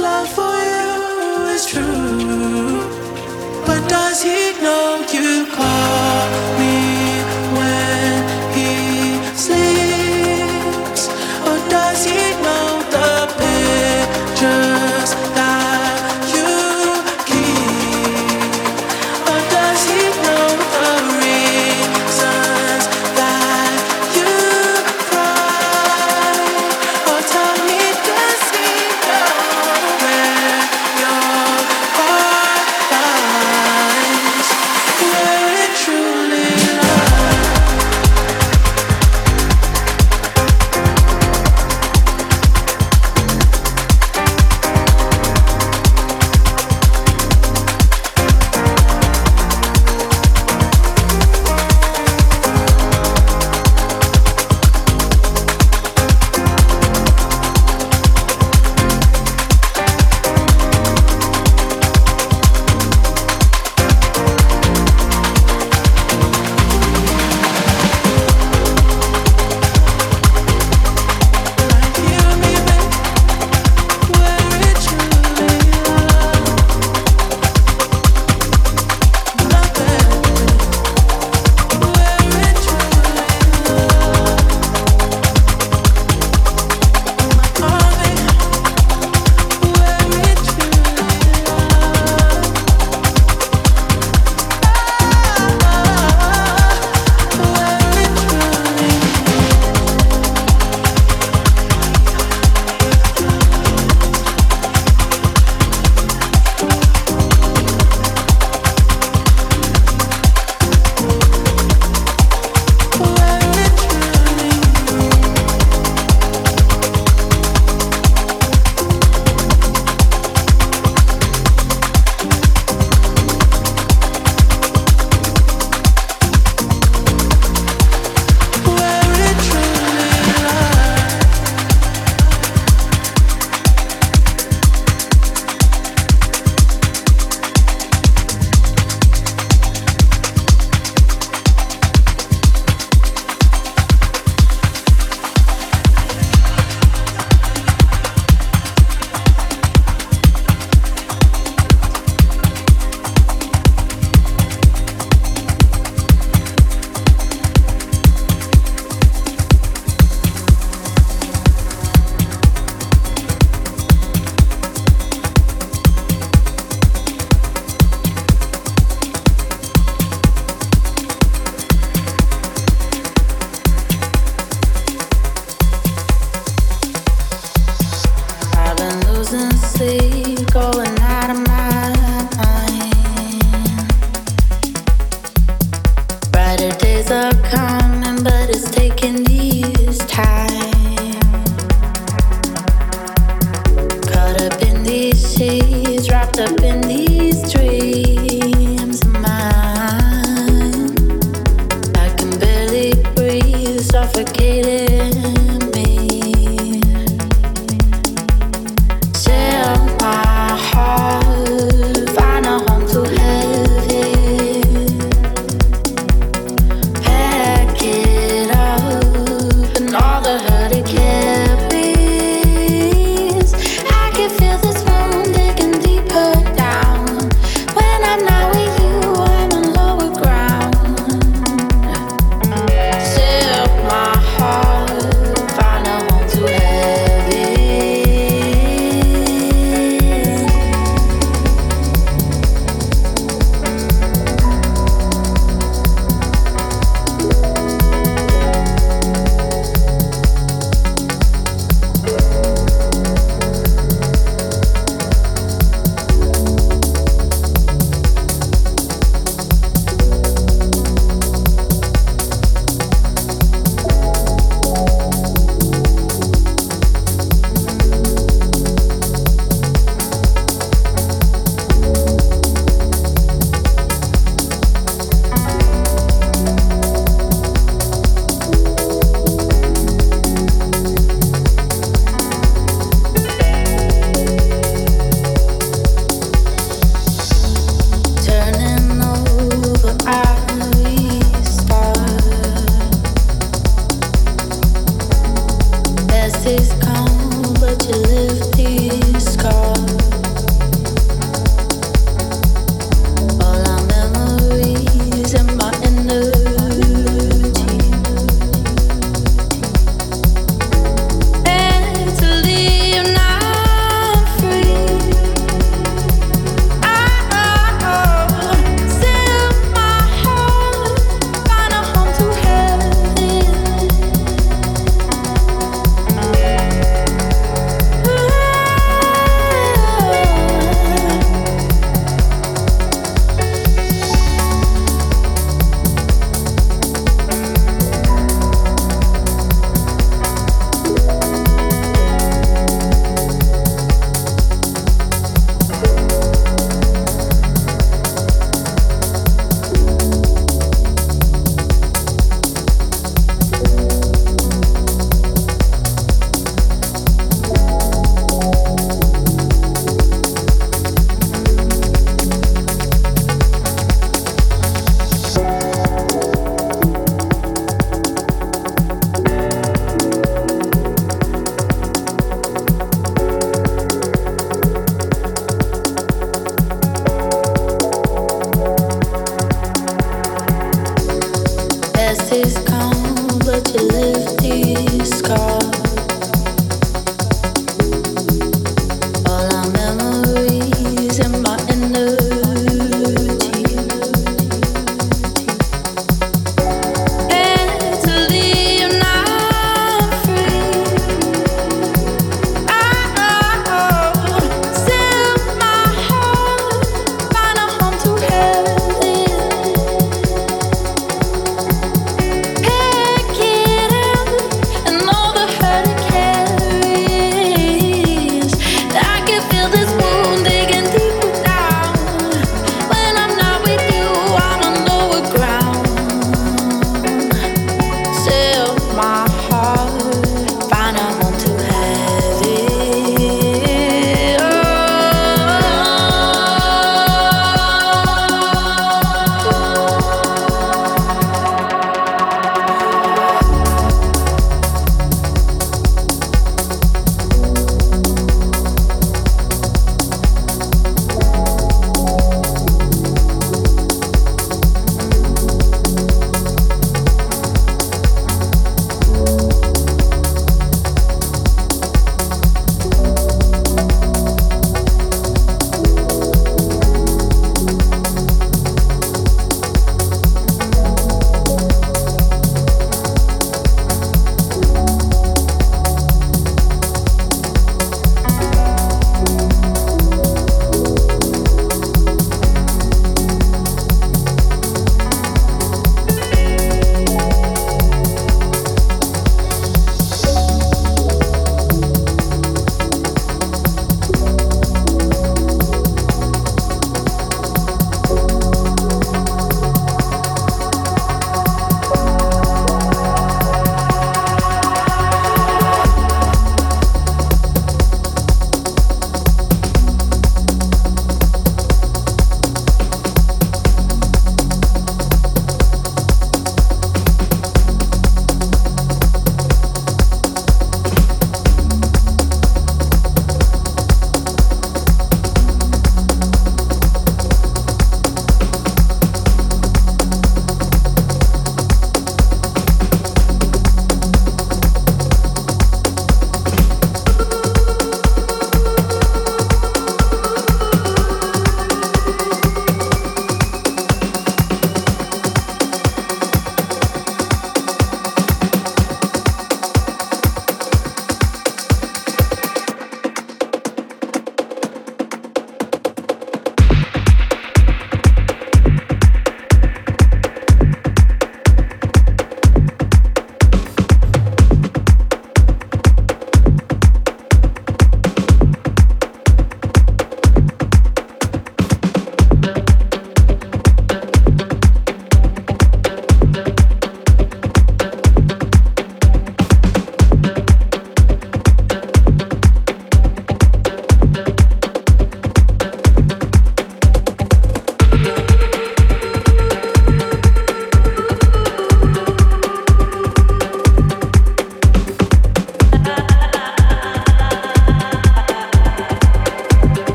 love for you is true, but does he know you call?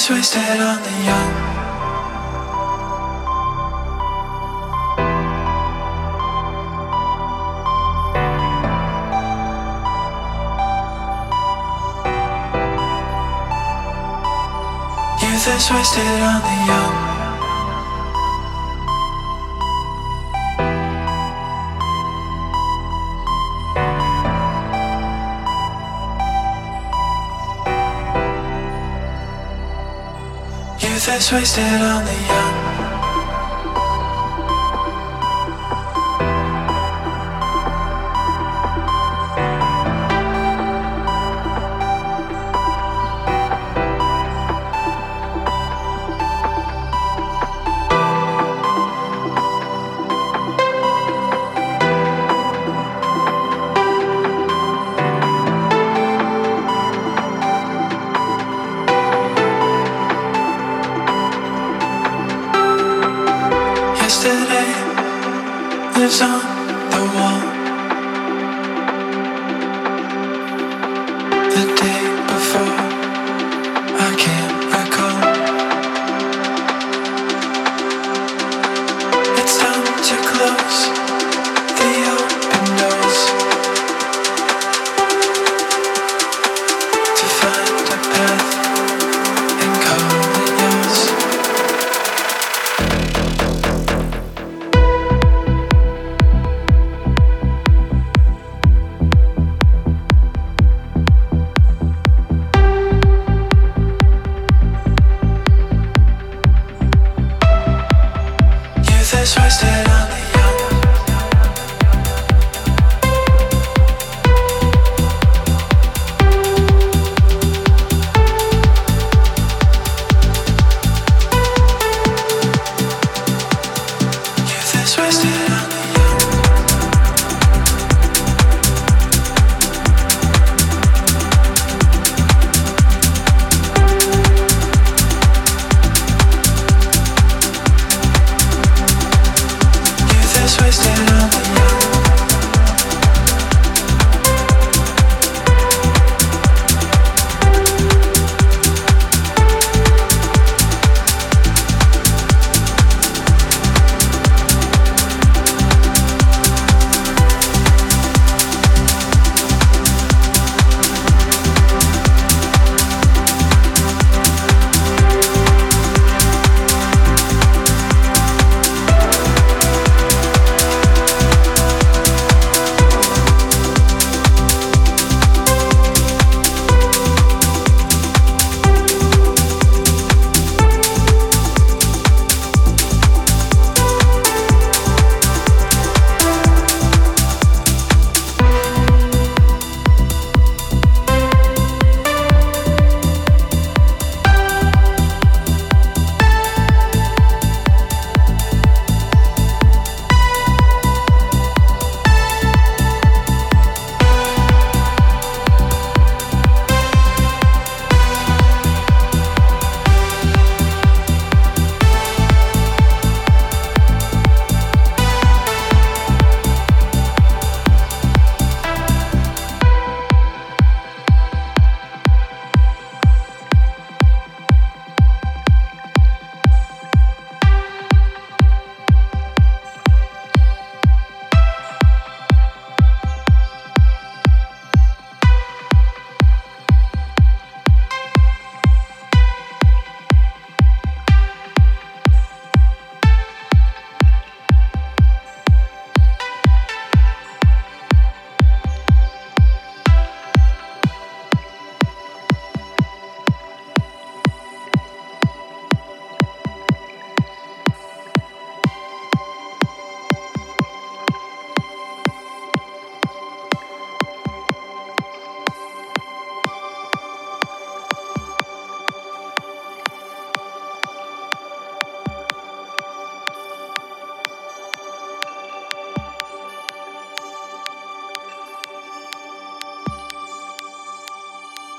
is wasted on the young. Youth is wasted on the young. is wasted on the